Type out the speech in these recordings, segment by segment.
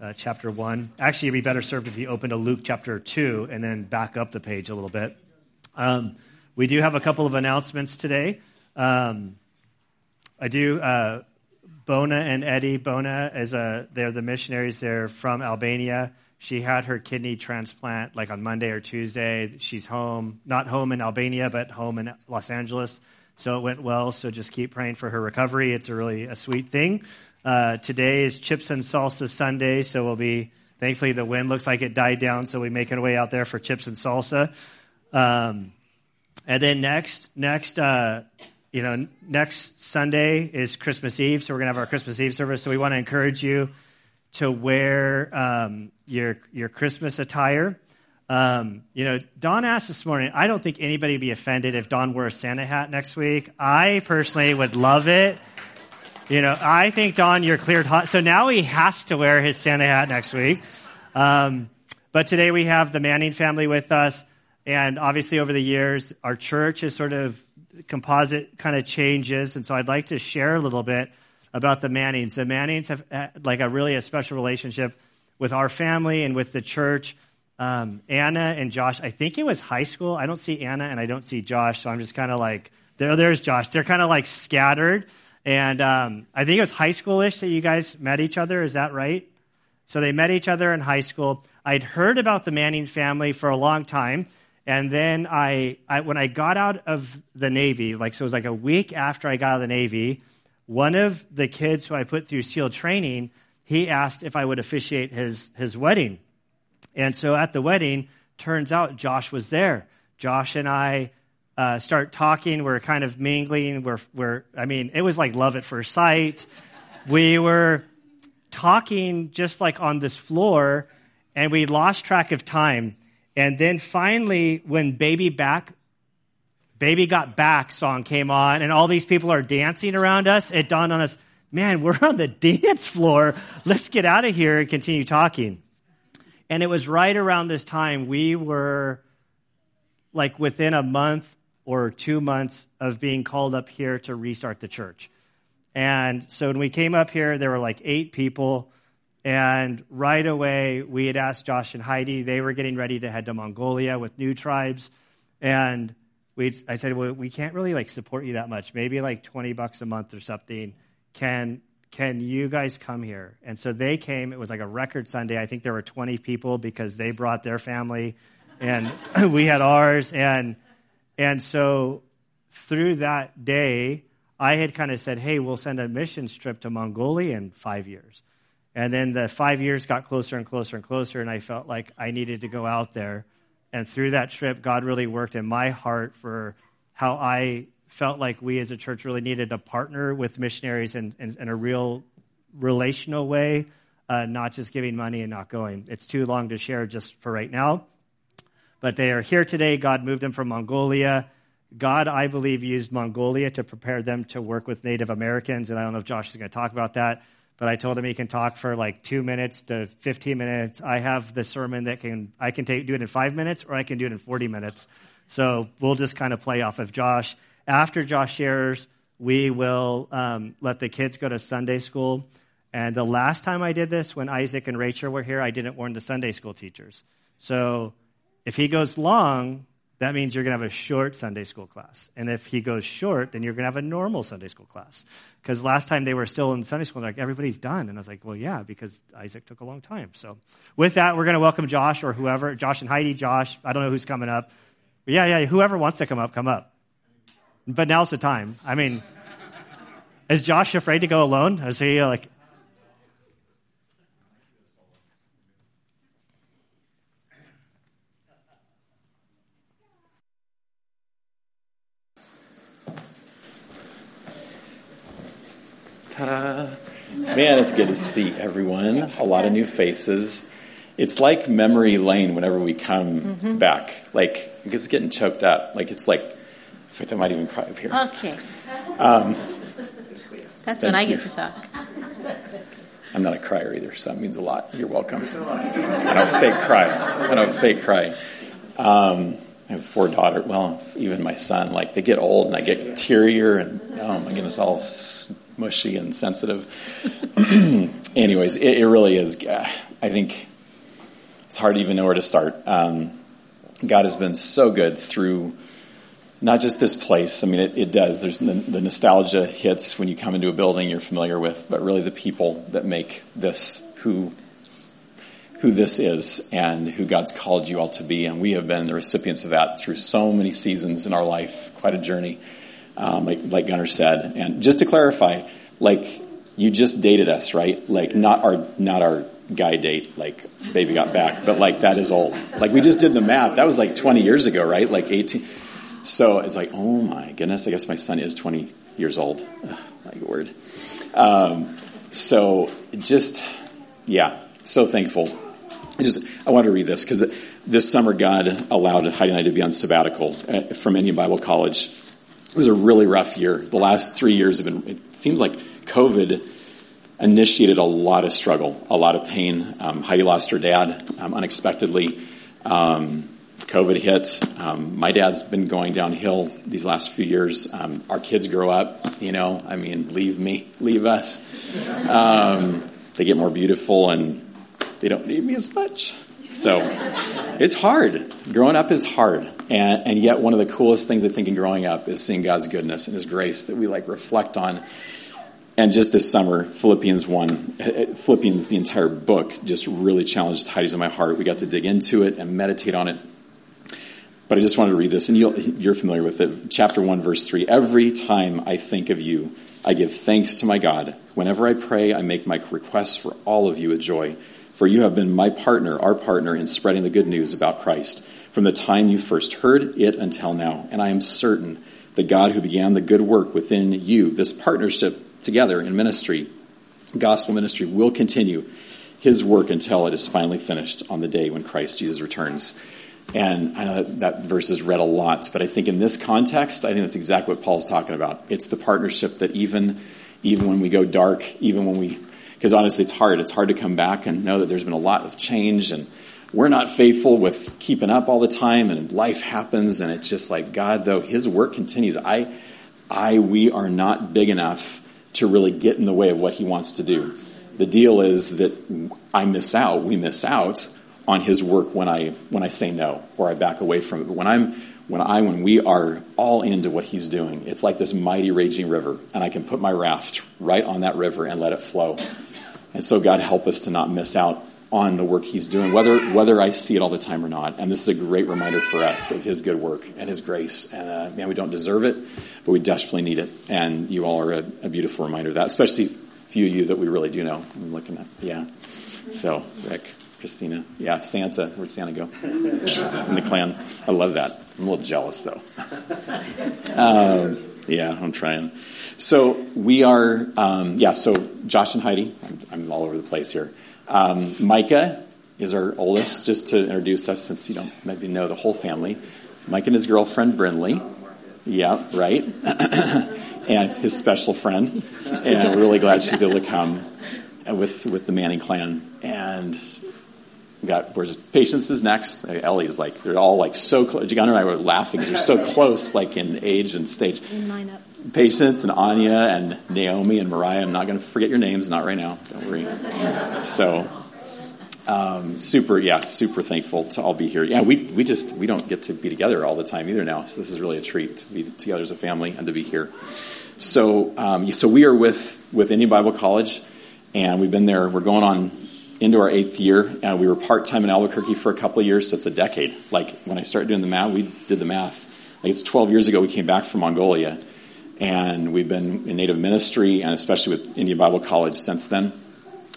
uh, chapter 1. Actually, it'd be better served if you open to Luke chapter 2 and then back up the page a little bit. Um, we do have a couple of announcements today. Um, I do. Uh, Bona and Eddie Bona, as a, they're the missionaries. They're from Albania. She had her kidney transplant like on Monday or Tuesday. She's home, not home in Albania, but home in Los Angeles. So it went well. So just keep praying for her recovery. It's a really a sweet thing. Uh, today is Chips and Salsa Sunday, so we'll be thankfully the wind looks like it died down, so we make our way out there for chips and salsa. Um, and then next, next, uh, you know, next Sunday is Christmas Eve, so we're gonna have our Christmas Eve service. So we want to encourage you to wear um, your your Christmas attire. Um, you know, Don asked this morning. I don't think anybody would be offended if Don wore a Santa hat next week. I personally would love it. You know, I think Don, you're cleared hot. So now he has to wear his Santa hat next week. Um, but today we have the Manning family with us. And obviously over the years, our church is sort of composite kind of changes. And so I'd like to share a little bit about the Mannings. The Mannings have like a really a special relationship with our family and with the church. Um, Anna and Josh, I think it was high school. I don't see Anna and I don't see Josh. So I'm just kind of like, there, there's Josh. They're kind of like scattered. And um, I think it was high schoolish that you guys met each other. Is that right? So they met each other in high school. I'd heard about the Manning family for a long time. And then I, I, when I got out of the Navy, like, so it was like a week after I got out of the Navy, one of the kids who I put through SEAL training, he asked if I would officiate his, his wedding. And so at the wedding, turns out Josh was there. Josh and I uh, start talking. We're kind of mingling. We're, we're, I mean, it was like love at first sight. We were talking just like on this floor, and we lost track of time. And then finally, when Baby Back, Baby Got Back song came on, and all these people are dancing around us, it dawned on us, man, we're on the dance floor. Let's get out of here and continue talking. And it was right around this time we were like within a month or two months of being called up here to restart the church. And so when we came up here, there were like eight people. And right away, we had asked Josh and Heidi, they were getting ready to head to Mongolia with new tribes. And we I said, well, we can't really like support you that much. Maybe like 20 bucks a month or something. Can, can you guys come here? And so they came. It was like a record Sunday. I think there were 20 people because they brought their family and we had ours. And and so through that day, I had kind of said, hey, we'll send a mission trip to Mongolia in five years. And then the five years got closer and closer and closer, and I felt like I needed to go out there. And through that trip, God really worked in my heart for how I felt like we as a church really needed to partner with missionaries in, in, in a real relational way, uh, not just giving money and not going. It's too long to share just for right now. But they are here today. God moved them from Mongolia. God, I believe, used Mongolia to prepare them to work with Native Americans. And I don't know if Josh is going to talk about that, but I told him he can talk for like two minutes to 15 minutes. I have the sermon that can, I can take, do it in five minutes or I can do it in 40 minutes. So we'll just kind of play off of Josh. After Josh shares, we will um, let the kids go to Sunday school. And the last time I did this, when Isaac and Rachel were here, I didn't warn the Sunday school teachers. So if he goes long, that means you're going to have a short Sunday school class. And if he goes short, then you're going to have a normal Sunday school class. Because last time they were still in Sunday school, like, everybody's done. And I was like, well, yeah, because Isaac took a long time. So with that, we're going to welcome Josh or whoever, Josh and Heidi, Josh. I don't know who's coming up. But yeah, yeah, whoever wants to come up, come up. But now's the time. I mean, is Josh afraid to go alone? Is he like, Ta-da. Man, it's good to see everyone. A lot of new faces. It's like memory lane whenever we come mm-hmm. back. Like, it's getting choked up. Like, it's like, in fact, I might even cry up here. Okay. Um, That's when I get to talk. I'm not a crier either, so that means a lot. You're welcome. I don't fake cry. I don't fake cry. Um, I have four daughters. Well, even my son, like they get old and I get tearier and oh my goodness, all mushy and sensitive. Anyways, it, it, really is. I think it's hard to even know where to start. Um, God has been so good through not just this place. I mean, it, it does. There's the, the, nostalgia hits when you come into a building you're familiar with, but really the people that make this who who this is and who God's called you all to be. And we have been the recipients of that through so many seasons in our life. Quite a journey, um, like like Gunnar said. And just to clarify, like you just dated us, right? Like not our not our guy date, like baby got back, but like that is old. Like we just did the math. That was like 20 years ago, right? Like 18. So it's like, oh my goodness, I guess my son is 20 years old. Ugh, my word. Um, so just, yeah, so thankful. I just, I want to read this because this summer God allowed Heidi and I to be on sabbatical uh, from Indian Bible College. It was a really rough year. The last three years have been, it seems like COVID initiated a lot of struggle, a lot of pain. Um, Heidi lost her dad um, unexpectedly. Um, COVID hit. Um, my dad's been going downhill these last few years. Um, our kids grow up, you know, I mean, leave me, leave us. Um, they get more beautiful and they don't need me as much. So it's hard. Growing up is hard. And, and yet one of the coolest things I think in growing up is seeing God's goodness and His grace that we like reflect on and just this summer, Philippians 1, Philippians, the entire book, just really challenged Heidi's in my heart. We got to dig into it and meditate on it. But I just wanted to read this, and you are familiar with it. Chapter 1, verse 3. Every time I think of you, I give thanks to my God. Whenever I pray, I make my requests for all of you with joy. For you have been my partner, our partner, in spreading the good news about Christ from the time you first heard it until now. And I am certain that God who began the good work within you, this partnership together in ministry, gospel ministry, will continue his work until it is finally finished on the day when Christ Jesus returns. And I know that, that verse is read a lot, but I think in this context, I think that's exactly what Paul's talking about. It's the partnership that even, even when we go dark, even when we, because honestly, it's hard. It's hard to come back and know that there's been a lot of change and we're not faithful with keeping up all the time and life happens and it's just like God, though, His work continues. I, I, we are not big enough to really get in the way of what He wants to do. The deal is that I miss out, we miss out on his work when I when I say no or I back away from it. But when I'm when I when we are all into what he's doing, it's like this mighty raging river, and I can put my raft right on that river and let it flow. And so God help us to not miss out on the work he's doing, whether whether I see it all the time or not. And this is a great reminder for us of his good work and his grace. And uh, man, we don't deserve it, but we desperately need it. And you all are a, a beautiful reminder of that, especially few of you that we really do know. I'm looking at, yeah. So, Rick. Christina. Yeah, Santa. Where'd Santa go? In the clan. I love that. I'm a little jealous though. Um, yeah, I'm trying. So we are, um, yeah, so Josh and Heidi, I'm, I'm all over the place here. Um, Micah is our oldest, just to introduce us since you don't maybe know the whole family. Mike and his girlfriend Brinley. Yeah, right. and his special friend. And I'm really glad she's able to come with with the Manning clan. And we got where's Patience is next. Ellie's like they're all like so close. Gunnar and I were laughing because they're so close, like in age and stage. Patience and Anya and Naomi and Mariah. I'm not going to forget your names, not right now. Don't worry. So, um, super, yeah, super thankful to all be here. Yeah, we we just we don't get to be together all the time either now. So this is really a treat to be together as a family and to be here. So, um, so we are with with Indian Bible College, and we've been there. We're going on into our eighth year, and we were part time in Albuquerque for a couple of years, so it's a decade. Like when I started doing the math, we did the math. Like it's 12 years ago we came back from Mongolia, and we've been in Native ministry and especially with Indian Bible College since then,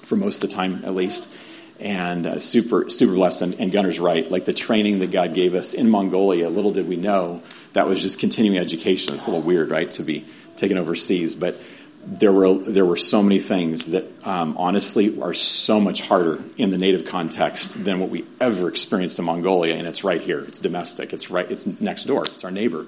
for most of the time at least. And uh, super, super blessed. And, and Gunnar's right. Like the training that God gave us in Mongolia, little did we know that was just continuing education. It's a little weird, right, to be taken overseas, but there were there were so many things that um, honestly are so much harder in the native context than what we ever experienced in Mongolia, and it's right here. It's domestic. It's right. It's next door. It's our neighbor.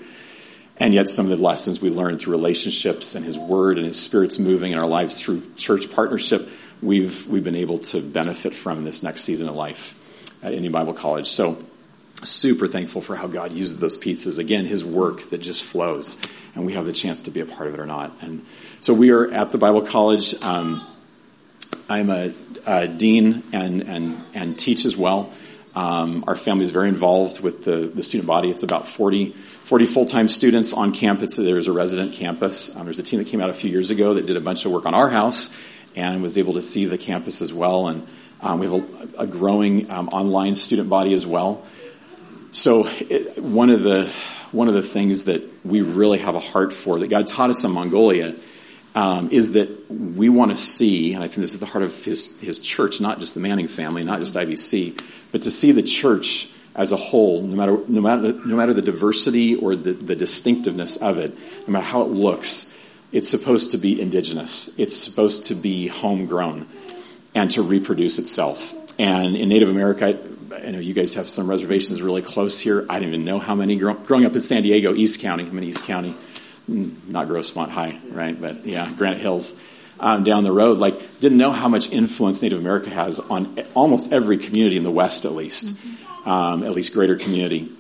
And yet, some of the lessons we learned through relationships and His Word and His Spirit's moving in our lives through church partnership, we've we've been able to benefit from this next season of life at Indian Bible College. So, super thankful for how God uses those pieces. Again, His work that just flows, and we have the chance to be a part of it or not. And so we are at the Bible College. Um, I'm a, a dean and, and, and teach as well. Um, our family is very involved with the, the student body. It's about 40, 40 full-time students on campus. There's a resident campus. Um, there's a team that came out a few years ago that did a bunch of work on our house and was able to see the campus as well. And um, we have a, a growing um, online student body as well. So it, one of the one of the things that we really have a heart for that God taught us in Mongolia um, is that we want to see, and I think this is the heart of his his church, not just the Manning family, not just IBC, but to see the church as a whole, no matter no matter no matter the diversity or the, the distinctiveness of it, no matter how it looks, it's supposed to be indigenous. It's supposed to be homegrown and to reproduce itself. And in Native America, I know you guys have some reservations really close here. I didn't even know how many growing up in San Diego, East County. I'm in East County, mm, not Grossmont High, right? But yeah, Granite Hills. Um, down the road, like didn't know how much influence Native America has on almost every community in the West, at least, mm-hmm. Um, at least greater community.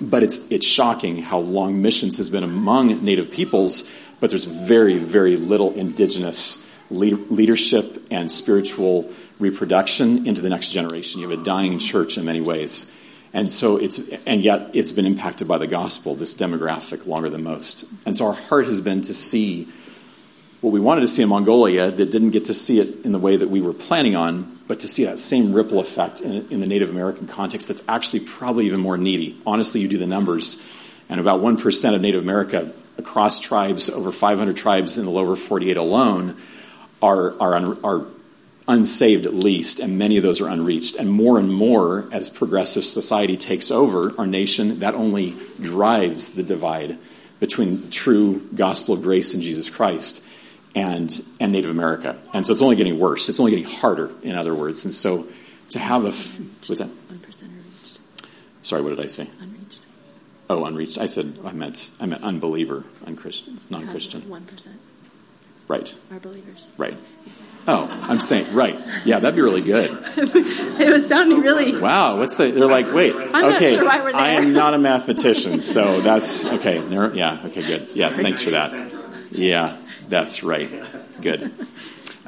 But it's it's shocking how long missions has been among Native peoples, but there's very very little indigenous leadership and spiritual reproduction into the next generation. You have a dying church in many ways. And so it's, and yet it's been impacted by the gospel, this demographic, longer than most. And so our heart has been to see what we wanted to see in Mongolia that didn't get to see it in the way that we were planning on, but to see that same ripple effect in, in the Native American context that's actually probably even more needy. Honestly, you do the numbers, and about 1% of Native America across tribes, over 500 tribes in the lower 48 alone, are, are, un, are unsaved at least, and many of those are unreached. And more and more, as progressive society takes over our nation, that only drives the divide between true gospel of grace in Jesus Christ and, and Native America. And so it's only getting worse. It's only getting harder, in other words. And so to have a, what's that? 1% unreached. Sorry, what did I say? Unreached. Oh, unreached. I said, I meant, I meant unbeliever, unchristian, non-Christian. 1%. Right. Are believers. Right. Yes. Oh, I'm saying right. Yeah, that'd be really good. it was sounding really. Wow. What's the? They're like, wait. I'm okay. Sure I am not a mathematician, so that's okay. Yeah. Okay. Good. Yeah. Thanks for that. Yeah, that's right. Good.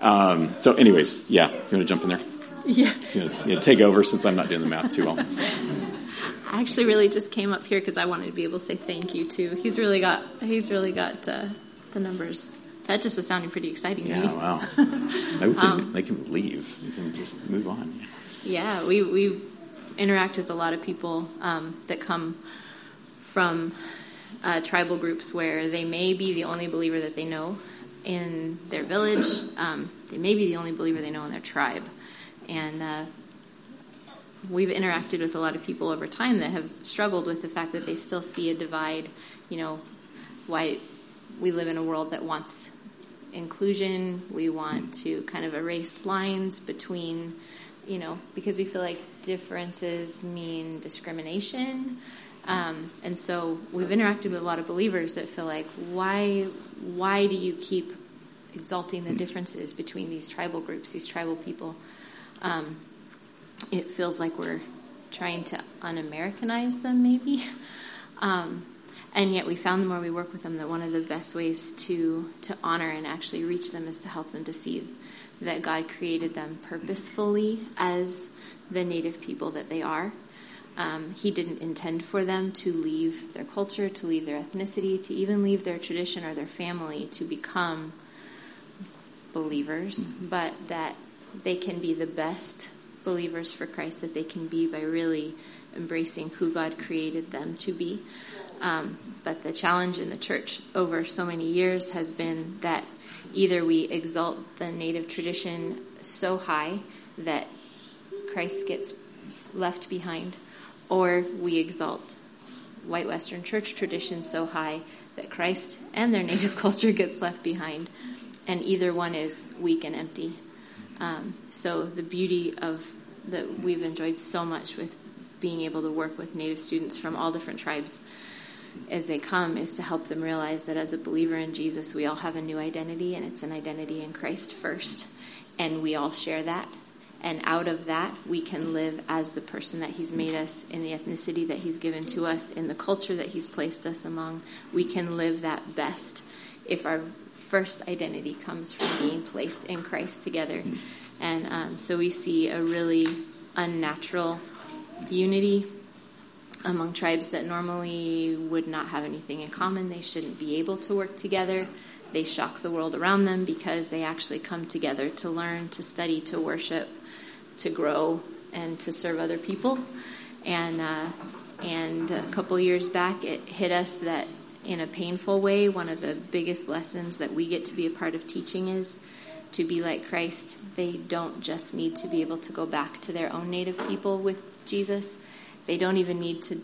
Um, so, anyways, yeah. You want to jump in there? Yeah. You know, take over since I'm not doing the math too well. I actually really just came up here because I wanted to be able to say thank you too. He's really got. He's really got uh, the numbers that just was sounding pretty exciting yeah, to me. wow. they, can, um, they can leave. You can just move on. Yeah, we, we interact with a lot of people um, that come from uh, tribal groups where they may be the only believer that they know in their village. Um, they may be the only believer they know in their tribe. And uh, we've interacted with a lot of people over time that have struggled with the fact that they still see a divide. You know, why we live in a world that wants inclusion. We want to kind of erase lines between, you know, because we feel like differences mean discrimination. Um, and so we've interacted with a lot of believers that feel like, why, why do you keep exalting the differences between these tribal groups, these tribal people? Um, it feels like we're trying to un-Americanize them, maybe. Um, and yet we found the more we work with them that one of the best ways to to honor and actually reach them is to help them to see that God created them purposefully as the native people that they are. Um, he didn't intend for them to leave their culture, to leave their ethnicity, to even leave their tradition or their family to become believers, mm-hmm. but that they can be the best believers for Christ that they can be by really embracing who God created them to be. Um, but the challenge in the church over so many years has been that either we exalt the native tradition so high that Christ gets left behind, or we exalt white Western church tradition so high that Christ and their native culture gets left behind, and either one is weak and empty. Um, so the beauty of that we've enjoyed so much with being able to work with native students from all different tribes as they come is to help them realize that as a believer in Jesus, we all have a new identity, and it's an identity in Christ first. And we all share that. And out of that, we can live as the person that He's made us, in the ethnicity that He's given to us, in the culture that He's placed us among. We can live that best if our first identity comes from being placed in Christ together. And um, so we see a really unnatural unity among tribes that normally would not have anything in common. They shouldn't be able to work together. They shock the world around them because they actually come together to learn, to study, to worship, to grow, and to serve other people. And uh, and a couple years back, it hit us that in a painful way, one of the biggest lessons that we get to be a part of teaching is to be like Christ. They don't just need to be able to go back to their own native people with Jesus. They don't even need to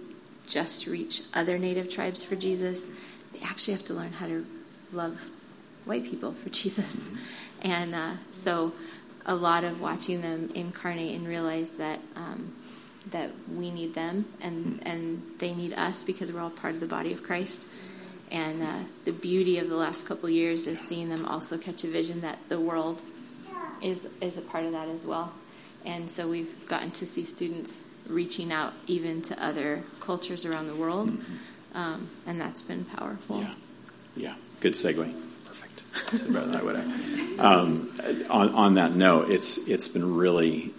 just reach other native tribes for Jesus. They actually have to learn how to love white people for Jesus. And uh, so, a lot of watching them incarnate and realize that um, that we need them and and they need us because we're all part of the body of Christ. And uh, the beauty of the last couple years is seeing them also catch a vision that the world is is a part of that as well. And so we've gotten to see students reaching out even to other cultures around the world, um, and that's been powerful. Yeah, yeah. Good segue. Than I would. Um, on, on that note, it's it's been really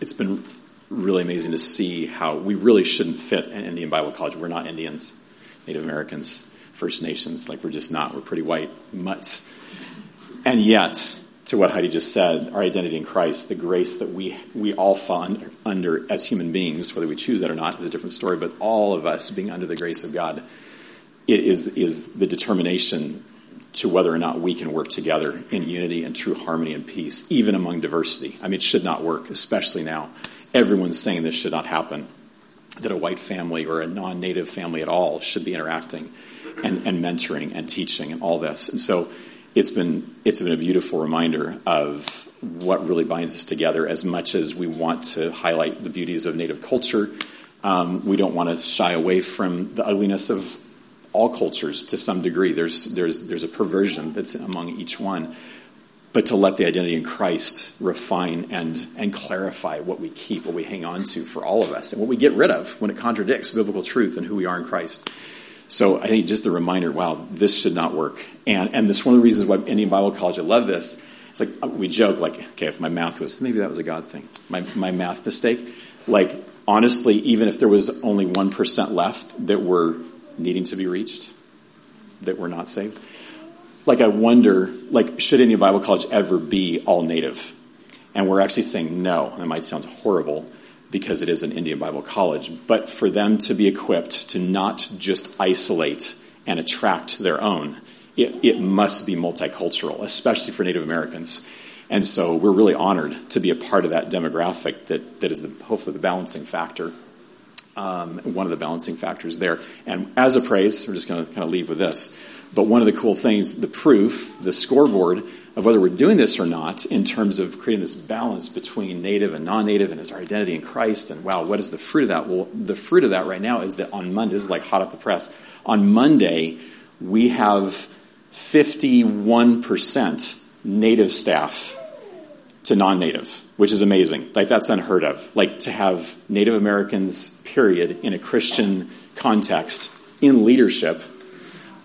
it's been really amazing to see how we really shouldn't fit in Indian Bible College. We're not Indians, Native Americans, First Nations. Like we're just not. We're pretty white mutts, and yet to what Heidi just said, our identity in Christ, the grace that we, we all fall under, under, as human beings, whether we choose that or not is a different story, but all of us being under the grace of God it is, is the determination to whether or not we can work together in unity and true harmony and peace, even among diversity. I mean, it should not work, especially now. Everyone's saying this should not happen, that a white family or a non-native family at all should be interacting and, and mentoring and teaching and all this. And so it's been it's been a beautiful reminder of what really binds us together. As much as we want to highlight the beauties of Native culture, um, we don't want to shy away from the ugliness of all cultures to some degree. There's there's there's a perversion that's among each one, but to let the identity in Christ refine and and clarify what we keep, what we hang on to for all of us, and what we get rid of when it contradicts biblical truth and who we are in Christ. So I think just a reminder, wow, this should not work. And, and this is one of the reasons why Indian Bible College, I love this. It's like, uh, we joke, like, okay, if my math was, maybe that was a God thing. My, my math mistake. Like, honestly, even if there was only 1% left that were needing to be reached, that were not saved, like I wonder, like, should Indian Bible College ever be all native? And we're actually saying no. That might sound horrible, because it is an Indian Bible college, but for them to be equipped to not just isolate and attract their own, it, it must be multicultural, especially for Native Americans. And so we're really honored to be a part of that demographic that, that is the, hopefully the balancing factor, um, one of the balancing factors there. And as a praise, we're just going to kind of leave with this. But one of the cool things, the proof, the scoreboard of whether we're doing this or not in terms of creating this balance between native and non-native and is our identity in Christ and wow, what is the fruit of that? Well, the fruit of that right now is that on Monday, this is like hot off the press. On Monday, we have 51% native staff to non-native, which is amazing. Like that's unheard of. Like to have Native Americans, period, in a Christian context in leadership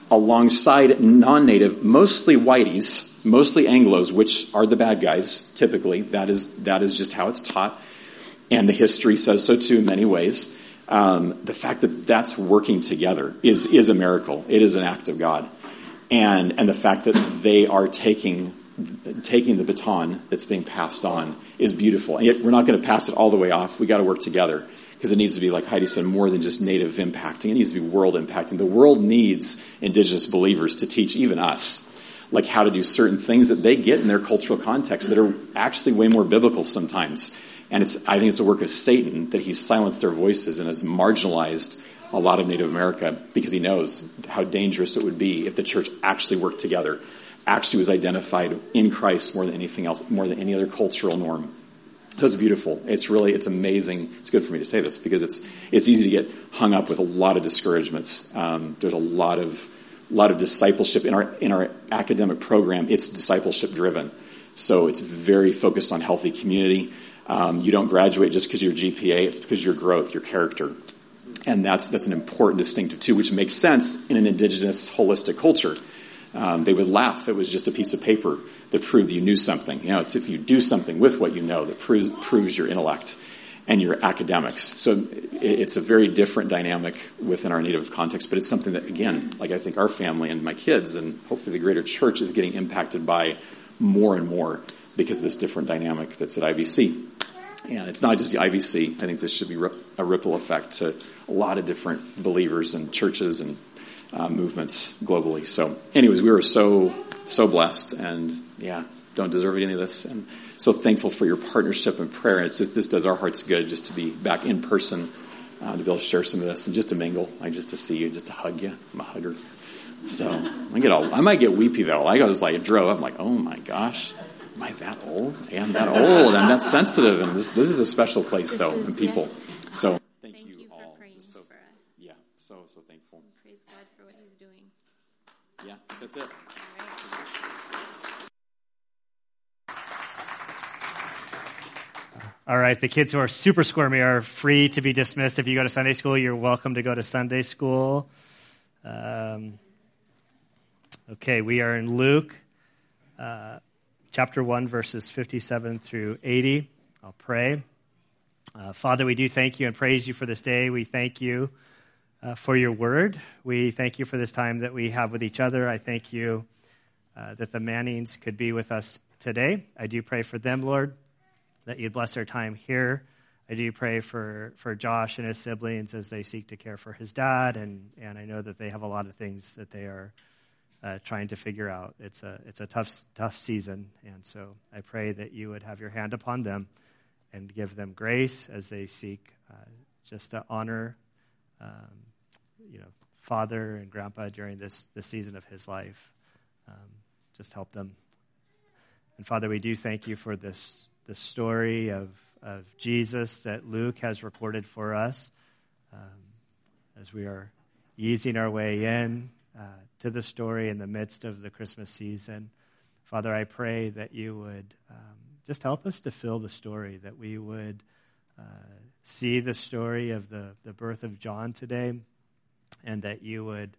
alongside non-native, mostly whiteys, mostly Anglos, which are the bad guys, typically. That is, that is just how it's taught. And the history says so too in many ways. Um, the fact that that's working together is, is a miracle. It is an act of God. And, and the fact that they are taking, taking the baton that's being passed on is beautiful. And yet we're not going to pass it all the way off. We got to work together because it needs to be, like Heidi said, more than just native impacting. It needs to be world impacting. The world needs indigenous believers to teach even us like how to do certain things that they get in their cultural context that are actually way more biblical sometimes. And it's, I think it's a work of Satan that he's silenced their voices and has marginalized a lot of Native America because he knows how dangerous it would be if the church actually worked together, actually was identified in Christ more than anything else, more than any other cultural norm. So it's beautiful. It's really, it's amazing. It's good for me to say this because it's, it's easy to get hung up with a lot of discouragements. Um, there's a lot of, lot of discipleship in our in our academic program. It's discipleship driven, so it's very focused on healthy community. Um, you don't graduate just because your GPA; it's because your growth, your character, and that's that's an important distinctive too, which makes sense in an indigenous holistic culture. Um, they would laugh. It was just a piece of paper that proved you knew something. You know, it's if you do something with what you know that proves, proves your intellect and your academics. So it's a very different dynamic within our native context, but it's something that, again, like I think our family and my kids and hopefully the greater church is getting impacted by more and more because of this different dynamic that's at IBC. And it's not just the IBC. I think this should be a ripple effect to a lot of different believers and churches and uh, movements globally. So, anyways, we were so so blessed, and yeah, don't deserve any of this, and so thankful for your partnership and prayer. And it's just this does our hearts good just to be back in person, uh, to be able to share some of this, and just to mingle, like just to see you, just to hug you. I'm a hugger, so I get all I might get weepy though. I was like a drove. I'm like, oh my gosh. Am I that old? I am that old. I'm that sensitive, and this this is a special place though, and people. So Yeah, that's it. All right, the kids who are super squirmy are free to be dismissed. If you go to Sunday school, you're welcome to go to Sunday school. Um, okay, we are in Luke uh, chapter 1, verses 57 through 80. I'll pray. Uh, Father, we do thank you and praise you for this day. We thank you uh, for your word. We thank you for this time that we have with each other. I thank you uh, that the Mannings could be with us today. I do pray for them, Lord, that you'd bless their time here. I do pray for, for Josh and his siblings as they seek to care for his dad, and, and I know that they have a lot of things that they are uh, trying to figure out. It's a, it's a tough, tough season, and so I pray that you would have your hand upon them and give them grace as they seek uh, just to honor um, you know, father and grandpa during this, this season of his life. Um, just help them. And Father, we do thank you for this, this story of, of Jesus that Luke has recorded for us um, as we are easing our way in uh, to the story in the midst of the Christmas season. Father, I pray that you would um, just help us to fill the story, that we would uh, see the story of the, the birth of John today and that you would,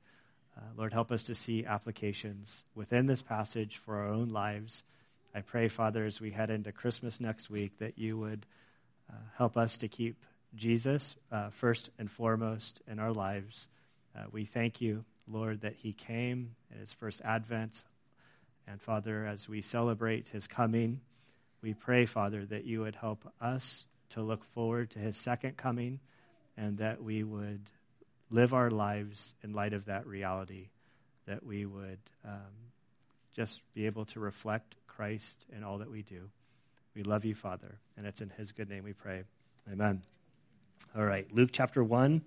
uh, Lord, help us to see applications within this passage for our own lives. I pray, Father, as we head into Christmas next week, that you would uh, help us to keep Jesus uh, first and foremost in our lives. Uh, we thank you, Lord, that he came in his first advent. And Father, as we celebrate his coming, we pray, Father, that you would help us to look forward to his second coming and that we would live our lives in light of that reality, that we would um, just be able to reflect Christ in all that we do. We love you, Father, and it's in His good name we pray. Amen. All right, Luke chapter 1,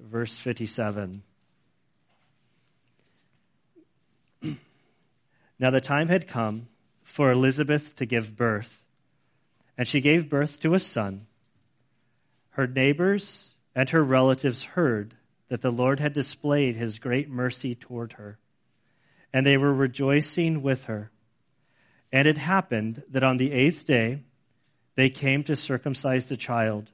verse 57. now the time had come for Elizabeth to give birth, and she gave birth to a son. Her neighbors and her relatives heard that the Lord had displayed his great mercy toward her, and they were rejoicing with her. And it happened that on the eighth day they came to circumcise the child,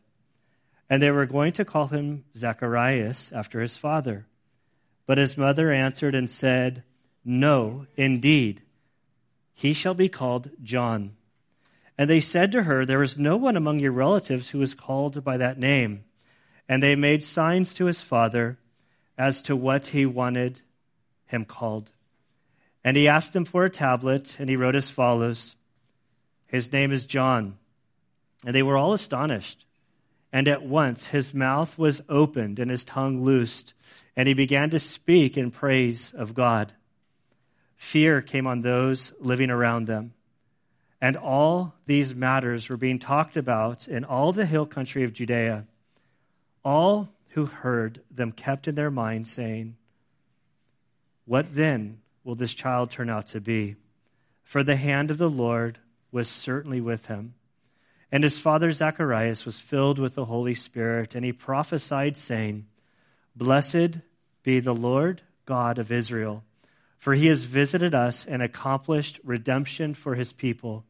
and they were going to call him Zacharias after his father. But his mother answered and said, No, indeed, he shall be called John. And they said to her, There is no one among your relatives who is called by that name. And they made signs to his father as to what he wanted him called. And he asked him for a tablet, and he wrote as follows His name is John. And they were all astonished. And at once his mouth was opened and his tongue loosed, and he began to speak in praise of God. Fear came on those living around them. And all these matters were being talked about in all the hill country of Judea. All who heard them kept in their minds, saying, What then will this child turn out to be? For the hand of the Lord was certainly with him. And his father Zacharias was filled with the Holy Spirit, and he prophesied, saying, Blessed be the Lord God of Israel, for he has visited us and accomplished redemption for his people,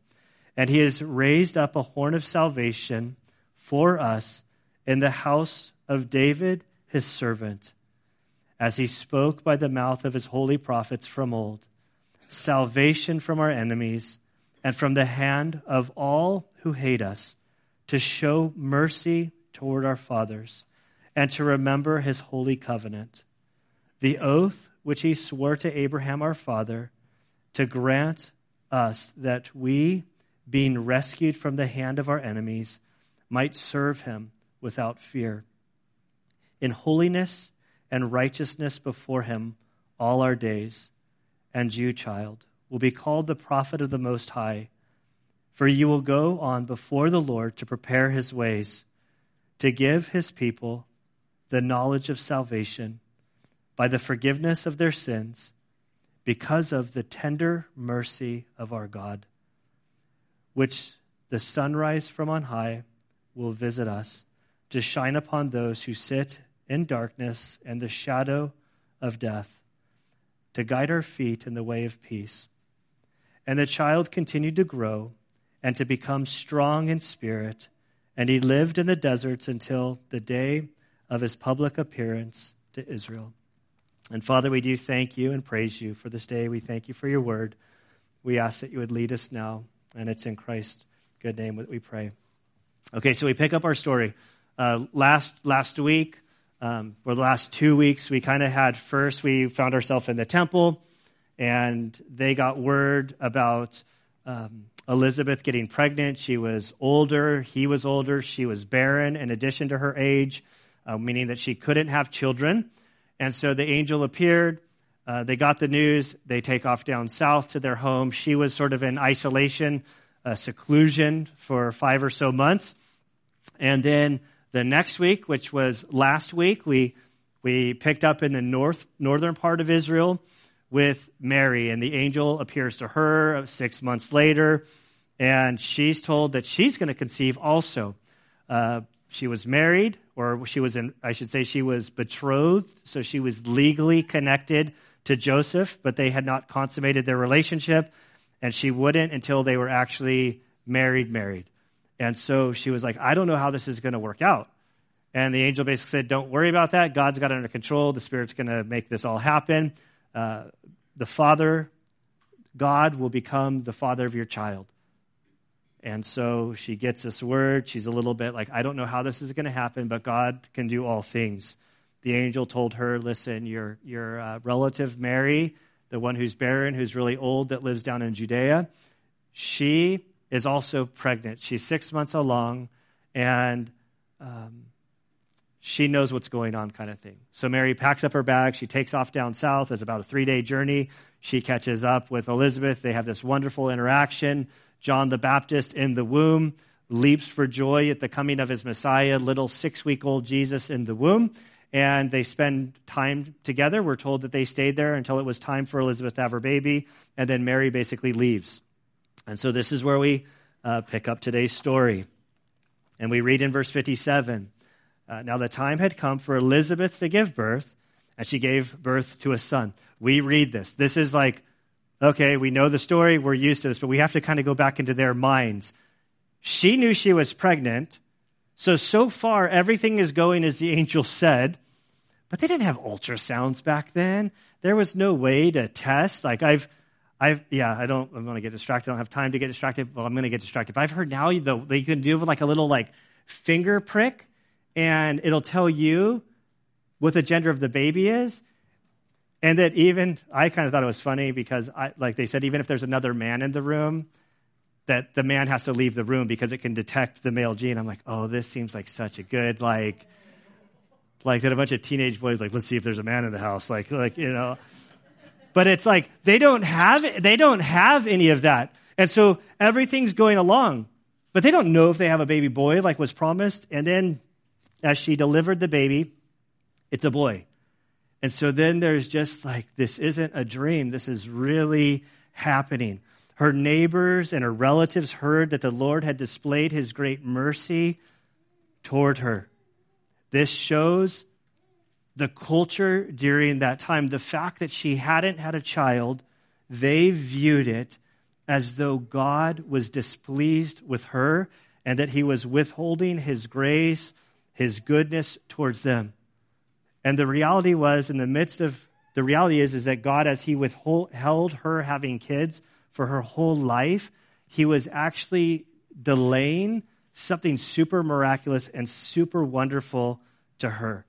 and he has raised up a horn of salvation for us in the house of David, his servant, as he spoke by the mouth of his holy prophets from old, salvation from our enemies and from the hand of all who hate us, to show mercy toward our fathers, and to remember his holy covenant, the oath which he swore to Abraham our father, to grant us that we, being rescued from the hand of our enemies, might serve him without fear. In holiness and righteousness before him all our days. And you, child, will be called the prophet of the Most High, for you will go on before the Lord to prepare his ways, to give his people the knowledge of salvation by the forgiveness of their sins, because of the tender mercy of our God, which the sunrise from on high will visit us to shine upon those who sit in darkness and the shadow of death, to guide our feet in the way of peace. And the child continued to grow and to become strong in spirit, and he lived in the deserts until the day of his public appearance to Israel. And Father, we do thank you and praise you for this day. We thank you for your word. We ask that you would lead us now, and it's in Christ's good name that we pray. Okay, so we pick up our story. Uh, last last week, um, for the last two weeks, we kind of had first, we found ourselves in the temple, and they got word about um, Elizabeth getting pregnant. She was older, he was older, she was barren in addition to her age, uh, meaning that she couldn't have children. And so the angel appeared. Uh, they got the news. They take off down south to their home. She was sort of in isolation, uh, seclusion for five or so months. And then the next week, which was last week, we, we picked up in the north, northern part of Israel with Mary, and the angel appears to her six months later, and she's told that she's going to conceive also. Uh, she was married, or she was in, I should say, she was betrothed, so she was legally connected to Joseph, but they had not consummated their relationship, and she wouldn't until they were actually married, married. And so she was like, I don't know how this is going to work out. And the angel basically said, Don't worry about that. God's got it under control. The Spirit's going to make this all happen. Uh, the Father, God, will become the Father of your child. And so she gets this word. She's a little bit like, I don't know how this is going to happen, but God can do all things. The angel told her, Listen, your, your uh, relative Mary, the one who's barren, who's really old, that lives down in Judea, she is also pregnant. She's six months along, and um, she knows what's going on, kind of thing. So Mary packs up her bag. She takes off down south. It's about a three day journey. She catches up with Elizabeth. They have this wonderful interaction. John the Baptist in the womb leaps for joy at the coming of his Messiah, little six week old Jesus in the womb. And they spend time together. We're told that they stayed there until it was time for Elizabeth to have her baby. And then Mary basically leaves. And so this is where we uh, pick up today's story. And we read in verse 57 uh, Now the time had come for Elizabeth to give birth, and she gave birth to a son. We read this. This is like, okay, we know the story, we're used to this, but we have to kind of go back into their minds. She knew she was pregnant. So, so far, everything is going as the angel said, but they didn't have ultrasounds back then. There was no way to test. Like, I've, I've, yeah, I don't, I'm going to get distracted. I don't have time to get distracted. Well, I'm going to get distracted. I've heard now though, they can do like a little like finger prick and it'll tell you what the gender of the baby is. And that even, I kind of thought it was funny because I, like they said, even if there's another man in the room, that the man has to leave the room because it can detect the male gene. I'm like, oh, this seems like such a good, like, like that a bunch of teenage boys, like, let's see if there's a man in the house. Like, like, you know, but it's like they don't have they don't have any of that. And so everything's going along. But they don't know if they have a baby boy like was promised. And then as she delivered the baby, it's a boy. And so then there's just like this isn't a dream. This is really happening. Her neighbors and her relatives heard that the Lord had displayed his great mercy toward her. This shows the culture during that time, the fact that she hadn't had a child, they viewed it as though God was displeased with her and that he was withholding his grace, his goodness towards them. And the reality was, in the midst of the reality is, is that God, as He withheld her having kids for her whole life, He was actually delaying something super miraculous and super wonderful to her.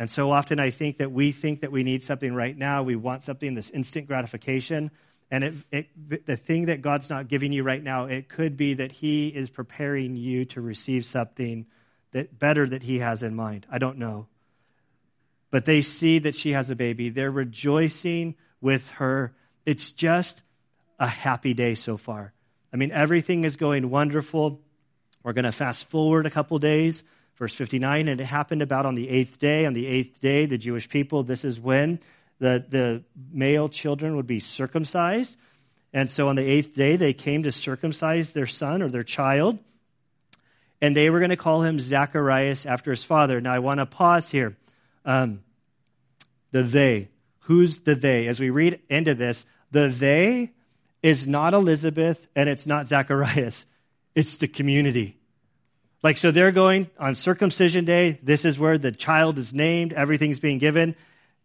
And so often I think that we think that we need something right now. We want something, this instant gratification. And it, it, the thing that God's not giving you right now, it could be that He is preparing you to receive something that better that He has in mind. I don't know. But they see that she has a baby. They're rejoicing with her. It's just a happy day so far. I mean, everything is going wonderful. We're going to fast forward a couple days. Verse 59, and it happened about on the eighth day. On the eighth day, the Jewish people, this is when the, the male children would be circumcised. And so on the eighth day, they came to circumcise their son or their child. And they were going to call him Zacharias after his father. Now, I want to pause here. Um, the they. Who's the they? As we read into this, the they is not Elizabeth and it's not Zacharias. It's the community. Like, so they're going on circumcision day. This is where the child is named. Everything's being given.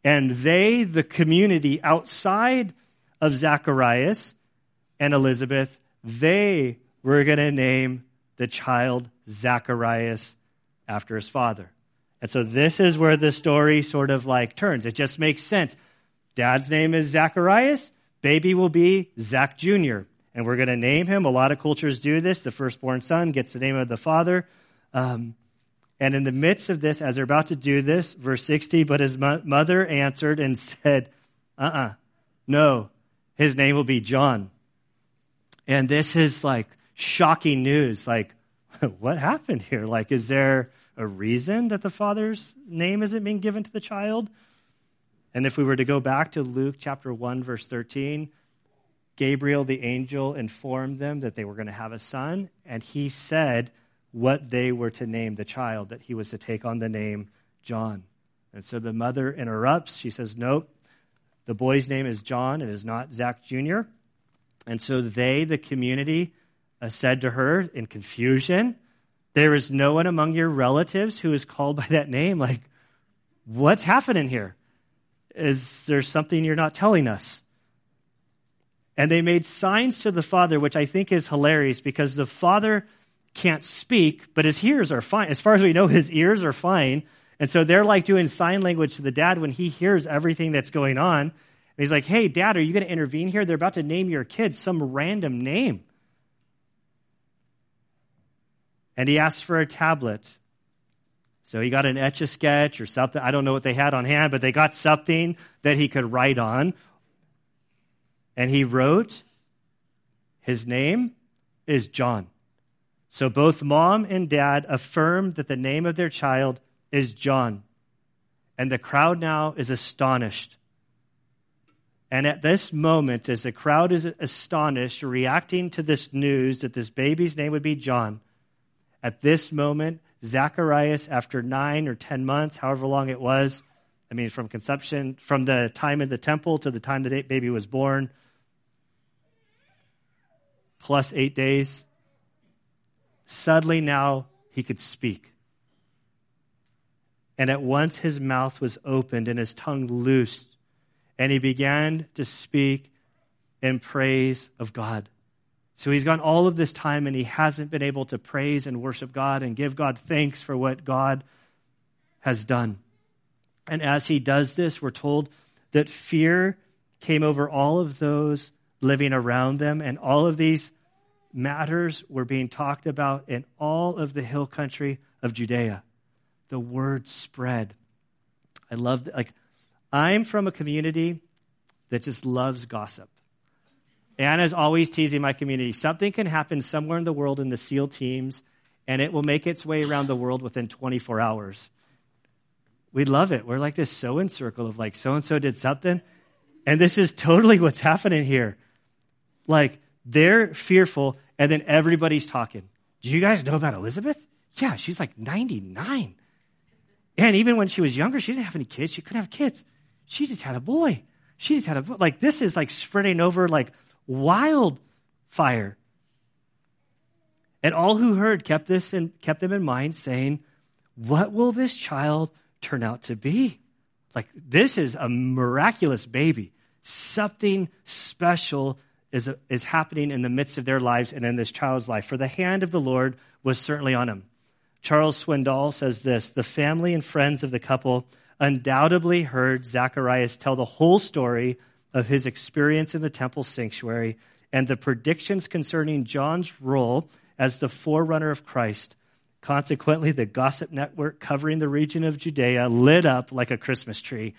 And they, the community outside of Zacharias and Elizabeth, they were going to name the child Zacharias after his father. And so this is where the story sort of like turns. It just makes sense. Dad's name is Zacharias. Baby will be Zach Jr and we're going to name him. A lot of cultures do this. The firstborn son gets the name of the father. Um, and in the midst of this, as they're about to do this, verse 60, but his mo- mother answered and said, uh uh-uh, uh no, his name will be John. And this is like shocking news. Like, what happened here? Like, is there a reason that the father's name isn't being given to the child? And if we were to go back to Luke chapter 1, verse 13, Gabriel, the angel, informed them that they were going to have a son, and he said what they were to name the child, that he was to take on the name John. And so the mother interrupts. She says, Nope, the boy's name is John, it is not Zach Jr. And so they, the community, uh, said to her in confusion, There is no one among your relatives who is called by that name. Like, what's happening here? Is there something you're not telling us? And they made signs to the father, which I think is hilarious because the father can't speak, but his ears are fine. As far as we know, his ears are fine. And so they're like doing sign language to the dad when he hears everything that's going on. And he's like, Hey, dad, are you going to intervene here? They're about to name your kid some random name. And he asks for a tablet. So he got an etch a sketch or something. I don't know what they had on hand, but they got something that he could write on. And he wrote, his name is John. So both mom and dad affirmed that the name of their child is John. And the crowd now is astonished. And at this moment, as the crowd is astonished, reacting to this news that this baby's name would be John, at this moment, Zacharias, after nine or ten months, however long it was, I mean, from conception, from the time in the temple to the time the baby was born, plus eight days. Suddenly now he could speak. And at once his mouth was opened and his tongue loosed, and he began to speak in praise of God. So he's gone all of this time and he hasn't been able to praise and worship God and give God thanks for what God has done. And as he does this, we're told that fear came over all of those living around them, and all of these matters were being talked about in all of the hill country of Judea. The word spread. I love, like, I'm from a community that just loves gossip. Anna's always teasing my community. Something can happen somewhere in the world in the SEAL teams, and it will make its way around the world within 24 hours. We love it. We're like this so in circle of like, so and so did something. And this is totally what's happening here. Like, they're fearful and then everybody's talking. Do you guys know about Elizabeth? Yeah, she's like 99. And even when she was younger, she didn't have any kids. She couldn't have kids. She just had a boy. She just had a. Like this is like spreading over like wildfire. And all who heard kept this and kept them in mind, saying, What will this child turn out to be? like, this is a miraculous baby. Something special is, is happening in the midst of their lives and in this child's life. For the hand of the Lord was certainly on him. Charles Swindoll says this The family and friends of the couple undoubtedly heard Zacharias tell the whole story of his experience in the temple sanctuary and the predictions concerning John's role as the forerunner of Christ. Consequently, the gossip network covering the region of Judea lit up like a Christmas tree.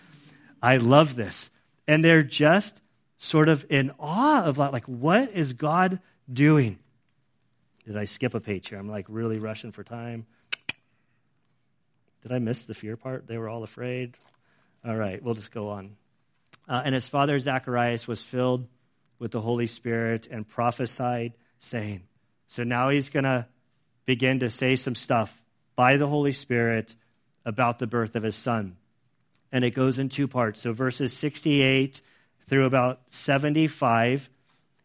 I love this. And they're just sort of in awe of that. like, what is God doing? Did I skip a page here? I'm like really rushing for time. Did I miss the fear part? They were all afraid. All right, we'll just go on. Uh, and his father Zacharias was filled with the Holy Spirit and prophesied, saying, So now he's going to begin to say some stuff by the Holy Spirit about the birth of his son. And it goes in two parts. So verses 68 through about 75,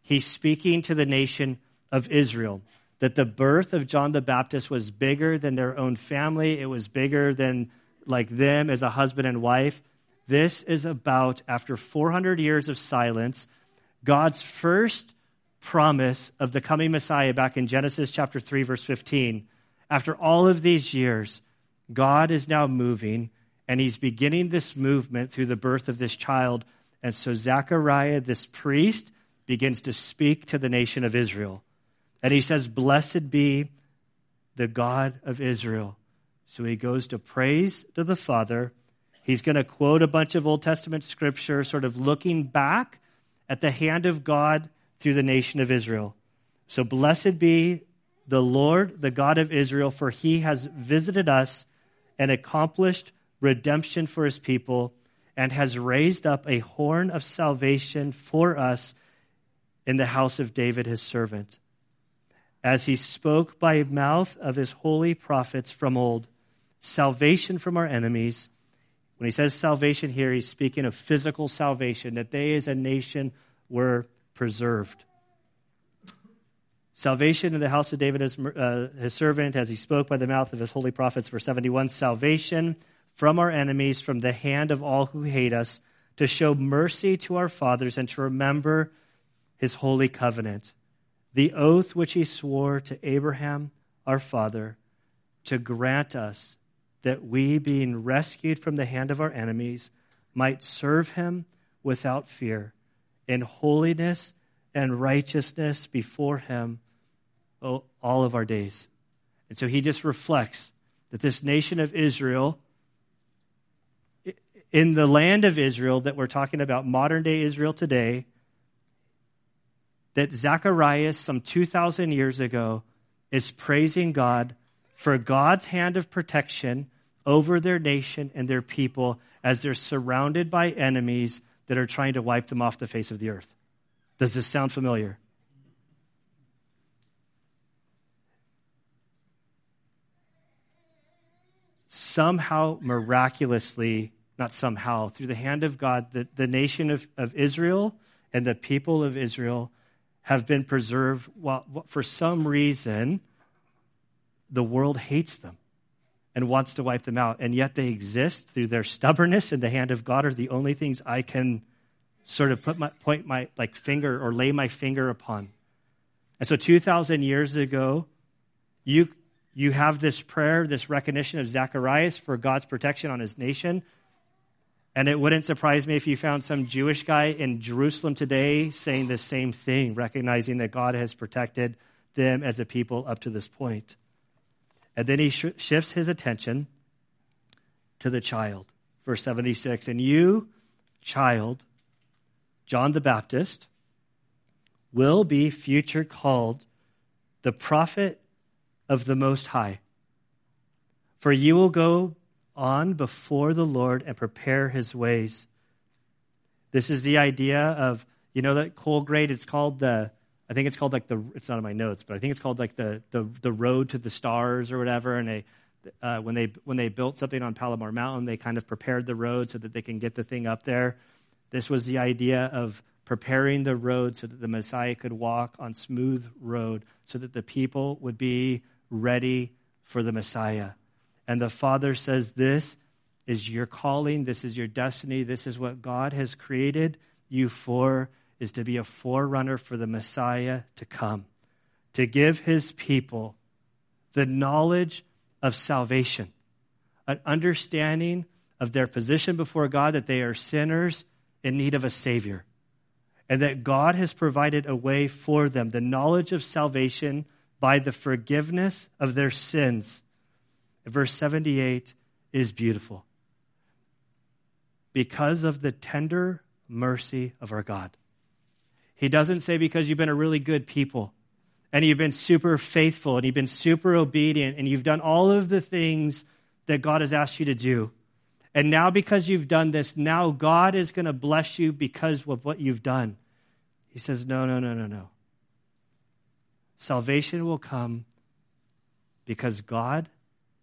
he's speaking to the nation of Israel that the birth of John the Baptist was bigger than their own family, it was bigger than like them as a husband and wife. This is about, after 400 years of silence, God's first promise of the coming Messiah back in Genesis chapter 3, verse 15. After all of these years, God is now moving, and he's beginning this movement through the birth of this child. And so Zechariah, this priest, begins to speak to the nation of Israel. And he says, Blessed be the God of Israel. So he goes to praise to the Father. He's going to quote a bunch of Old Testament scripture, sort of looking back at the hand of God through the nation of Israel. So blessed be the Lord, the God of Israel, for he has visited us and accomplished redemption for his people and has raised up a horn of salvation for us in the house of David, his servant, as he spoke by mouth of his holy prophets from old, salvation from our enemies. When he says salvation here, he's speaking of physical salvation, that they as a nation were preserved. Salvation in the house of David, his, uh, his servant, as he spoke by the mouth of his holy prophets, verse 71. Salvation from our enemies, from the hand of all who hate us, to show mercy to our fathers and to remember his holy covenant, the oath which he swore to Abraham, our father, to grant us that we, being rescued from the hand of our enemies, might serve him without fear in holiness and righteousness before him oh, all of our days. And so he just reflects that this nation of Israel, in the land of Israel that we're talking about, modern day Israel today, that Zacharias, some 2,000 years ago, is praising God for God's hand of protection over their nation and their people as they're surrounded by enemies that are trying to wipe them off the face of the earth. Does this sound familiar? Somehow, miraculously, not somehow, through the hand of God, the, the nation of, of Israel and the people of Israel have been preserved while, for some reason, the world hates them and wants to wipe them out. And yet they exist through their stubbornness and the hand of God are the only things I can sort of put my point my like finger or lay my finger upon. And so 2000 years ago, you you have this prayer, this recognition of Zacharias for God's protection on his nation. And it wouldn't surprise me if you found some Jewish guy in Jerusalem today saying the same thing, recognizing that God has protected them as a people up to this point. And then he sh- shifts his attention to the child. Verse 76 And you, child, John the Baptist, will be future called the prophet of the Most High. For you will go on before the Lord and prepare his ways. This is the idea of, you know, that coal grade, it's called the, I think it's called like the, it's not in my notes, but I think it's called like the, the, the road to the stars or whatever. And they, uh, when they, when they built something on Palomar Mountain, they kind of prepared the road so that they can get the thing up there. This was the idea of preparing the road so that the Messiah could walk on smooth road, so that the people would be ready for the Messiah. And the Father says, This is your calling, this is your destiny, this is what God has created you for, is to be a forerunner for the Messiah to come, to give his people the knowledge of salvation, an understanding of their position before God that they are sinners in need of a Savior, and that God has provided a way for them, the knowledge of salvation by the forgiveness of their sins. Verse 78 is beautiful. Because of the tender mercy of our God. He doesn't say because you've been a really good people and you've been super faithful and you've been super obedient and you've done all of the things that God has asked you to do. And now, because you've done this, now God is going to bless you because of what you've done. He says, No, no, no, no, no. Salvation will come because God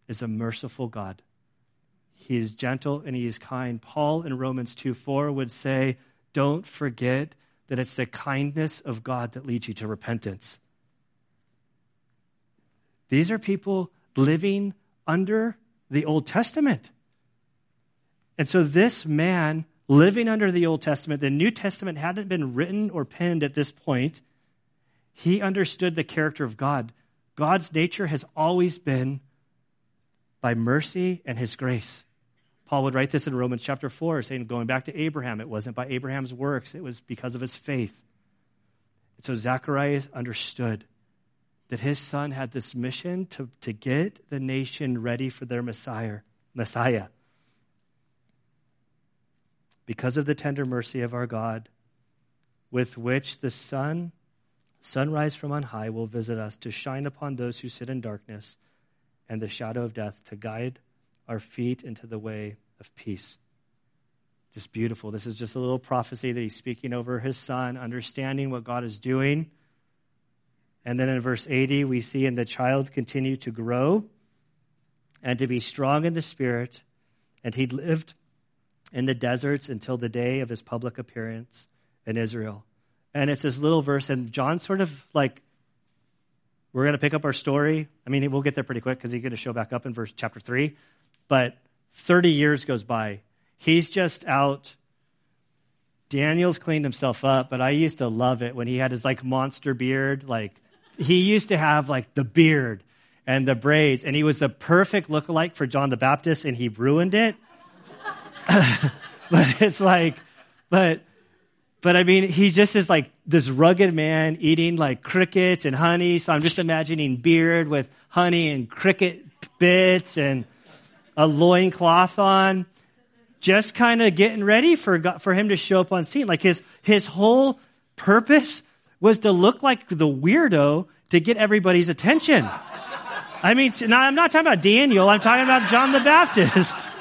is a merciful God. He is gentle and he is kind. Paul in Romans 2 4 would say, Don't forget that it's the kindness of God that leads you to repentance. These are people living under the Old Testament. And so, this man living under the Old Testament, the New Testament hadn't been written or penned at this point. He understood the character of God. God's nature has always been by mercy and his grace. Paul would write this in Romans chapter 4, saying, going back to Abraham, it wasn't by Abraham's works, it was because of his faith. And so Zacharias understood that his son had this mission to, to get the nation ready for their Messiah. Messiah. Because of the tender mercy of our God, with which the sun, sunrise from on high, will visit us to shine upon those who sit in darkness and the shadow of death, to guide our feet into the way of peace. Just beautiful. This is just a little prophecy that he's speaking over his son, understanding what God is doing and then in verse 80, we see, and the child continued to grow and to be strong in the spirit, and he lived in the deserts until the day of his public appearance in Israel. And it's this little verse, and John sort of like, we're going to pick up our story. I mean, we'll get there pretty quick because he's going to show back up in verse chapter 3. But 30 years goes by. He's just out Daniel's cleaned himself up, but I used to love it when he had his like monster beard, like he used to have like the beard and the braids, and he was the perfect lookalike for John the Baptist, and he ruined it. but it's like, but, but I mean, he just is like this rugged man eating like crickets and honey. So I'm just imagining beard with honey and cricket bits and a loincloth on, just kind of getting ready for for him to show up on scene. Like his his whole purpose was to look like the weirdo to get everybody's attention. I mean, now I'm not talking about Daniel, I'm talking about John the Baptist.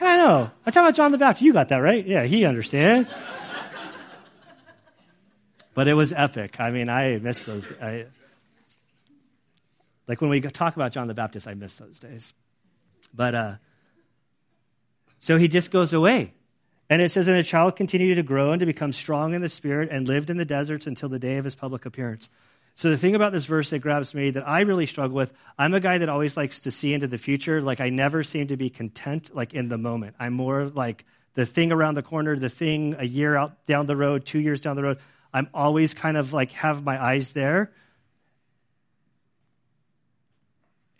I know. I'm talking about John the Baptist. You got that right? Yeah, he understands. But it was epic. I mean, I miss those. I, like when we talk about John the Baptist, I miss those days. But uh, so he just goes away. And it says, And the child continued to grow and to become strong in the spirit and lived in the deserts until the day of his public appearance. So the thing about this verse that grabs me that I really struggle with, I'm a guy that always likes to see into the future. Like I never seem to be content like in the moment. I'm more like the thing around the corner, the thing a year out down the road, two years down the road. I'm always kind of like have my eyes there.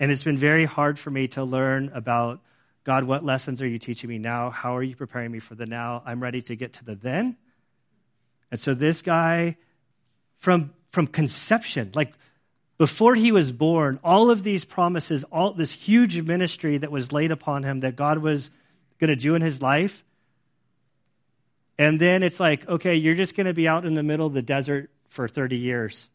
And it's been very hard for me to learn about God, what lessons are you teaching me now? How are you preparing me for the now? I'm ready to get to the then. And so this guy, from, from conception, like before he was born, all of these promises, all this huge ministry that was laid upon him that God was going to do in his life. And then it's like, okay, you're just going to be out in the middle of the desert for 30 years.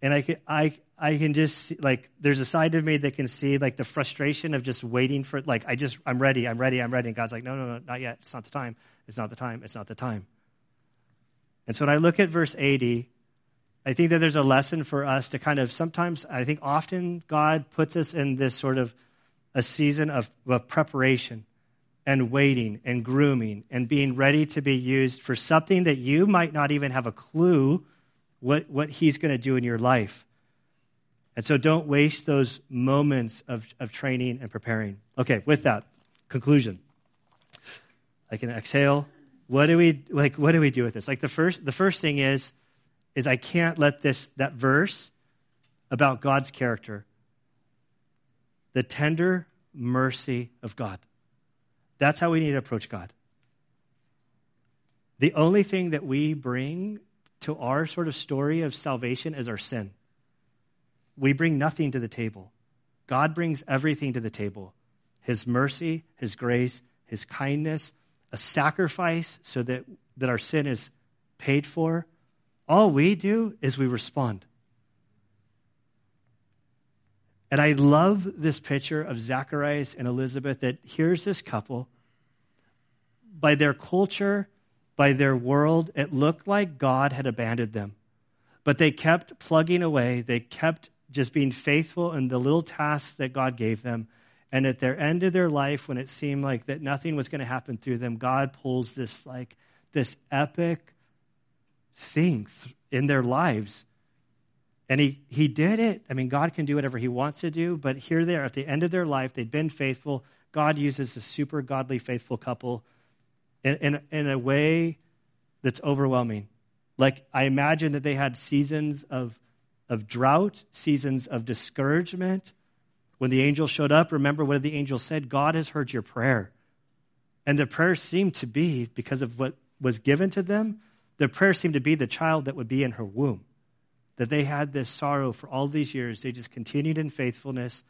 And I, I, I can just see, like there's a side of me that can see like the frustration of just waiting for like I just I'm ready, I'm ready, I'm ready. And God's like, no, no, no, not yet. It's not the time. It's not the time. It's not the time. And so when I look at verse 80, I think that there's a lesson for us to kind of sometimes I think often God puts us in this sort of a season of, of preparation and waiting and grooming and being ready to be used for something that you might not even have a clue what, what he's going to do in your life. And so don't waste those moments of, of training and preparing. Okay, with that, conclusion. I can exhale. What do we like what do we do with this? Like the first the first thing is is I can't let this that verse about God's character the tender mercy of God. That's how we need to approach God. The only thing that we bring to our sort of story of salvation is our sin. We bring nothing to the table. God brings everything to the table His mercy, His grace, His kindness, a sacrifice so that, that our sin is paid for. All we do is we respond. And I love this picture of Zacharias and Elizabeth that here's this couple. By their culture, by their world, it looked like God had abandoned them. But they kept plugging away. They kept just being faithful in the little tasks that God gave them. And at their end of their life, when it seemed like that nothing was going to happen through them, God pulls this like this epic thing in their lives and he, he did it. I mean, God can do whatever he wants to do, but here they are at the end of their life. They'd been faithful. God uses a super godly, faithful couple in, in, in a way that's overwhelming. Like, I imagine that they had seasons of, of drought, seasons of discouragement. When the angel showed up, remember what the angel said? God has heard your prayer. And the prayer seemed to be, because of what was given to them, the prayer seemed to be the child that would be in her womb that they had this sorrow for all these years. They just continued in faithfulness.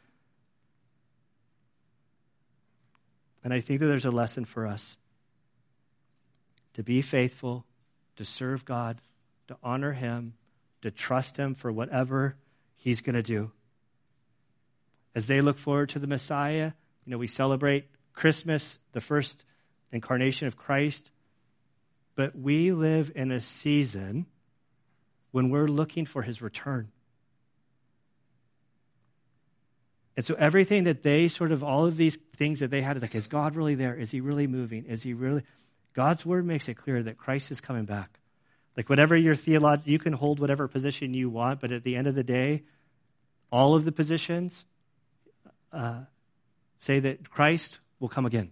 And I think that there's a lesson for us to be faithful, to serve God, to honor Him, to trust Him for whatever He's going to do. As they look forward to the Messiah, you know, we celebrate Christmas, the first incarnation of Christ, but we live in a season when we're looking for his return. And so everything that they sort of, all of these things that they had, like, is God really there? Is he really moving? Is he really? God's word makes it clear that Christ is coming back. Like, whatever your theology, you can hold whatever position you want, but at the end of the day, all of the positions uh, say that Christ will come again.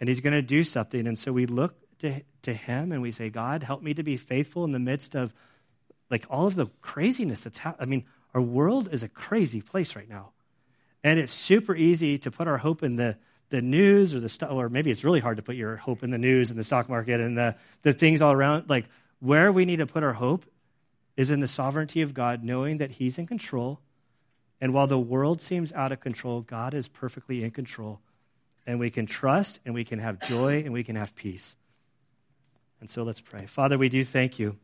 And he's going to do something. And so we look to, to him and we say, God, help me to be faithful in the midst of like all of the craziness that's happening. I mean, our world is a crazy place right now. And it's super easy to put our hope in the, the news or the stuff, or maybe it's really hard to put your hope in the news and the stock market and the, the things all around. Like, where we need to put our hope is in the sovereignty of God, knowing that He's in control. And while the world seems out of control, God is perfectly in control. And we can trust and we can have joy and we can have peace. And so let's pray. Father, we do thank you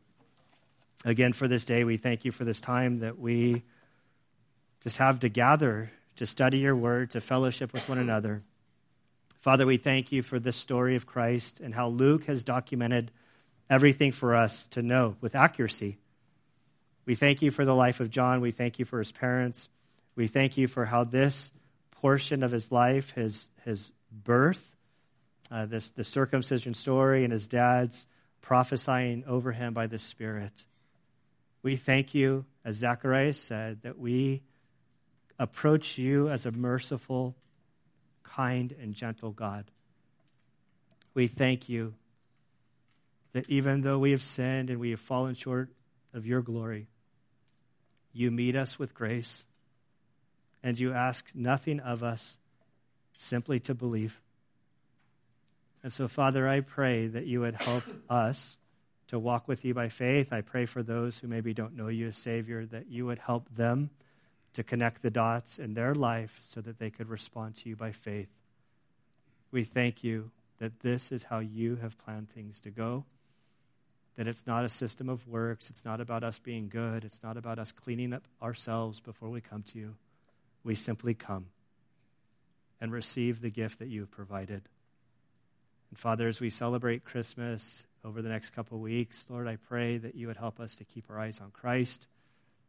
again for this day. We thank you for this time that we just have to gather to study your word, to fellowship with one another. Father, we thank you for this story of Christ and how Luke has documented everything for us to know with accuracy. We thank you for the life of John. We thank you for his parents. We thank you for how this portion of his life, his, his birth, uh, this, the circumcision story, and his dad's prophesying over him by the Spirit. We thank you, as Zacharias said, that we approach you as a merciful, kind, and gentle God. We thank you that even though we have sinned and we have fallen short of your glory, you meet us with grace and you ask nothing of us simply to believe. And so, Father, I pray that you would help us to walk with you by faith. I pray for those who maybe don't know you as Savior that you would help them to connect the dots in their life so that they could respond to you by faith. We thank you that this is how you have planned things to go. That it's not a system of works. It's not about us being good. It's not about us cleaning up ourselves before we come to you. We simply come and receive the gift that you have provided. And Father, as we celebrate Christmas over the next couple weeks. Lord, I pray that you would help us to keep our eyes on Christ,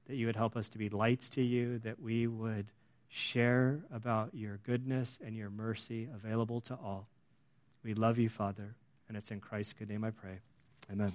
that you would help us to be lights to you, that we would share about your goodness and your mercy available to all. We love you, Father, and it's in Christ's good name I pray. Amen.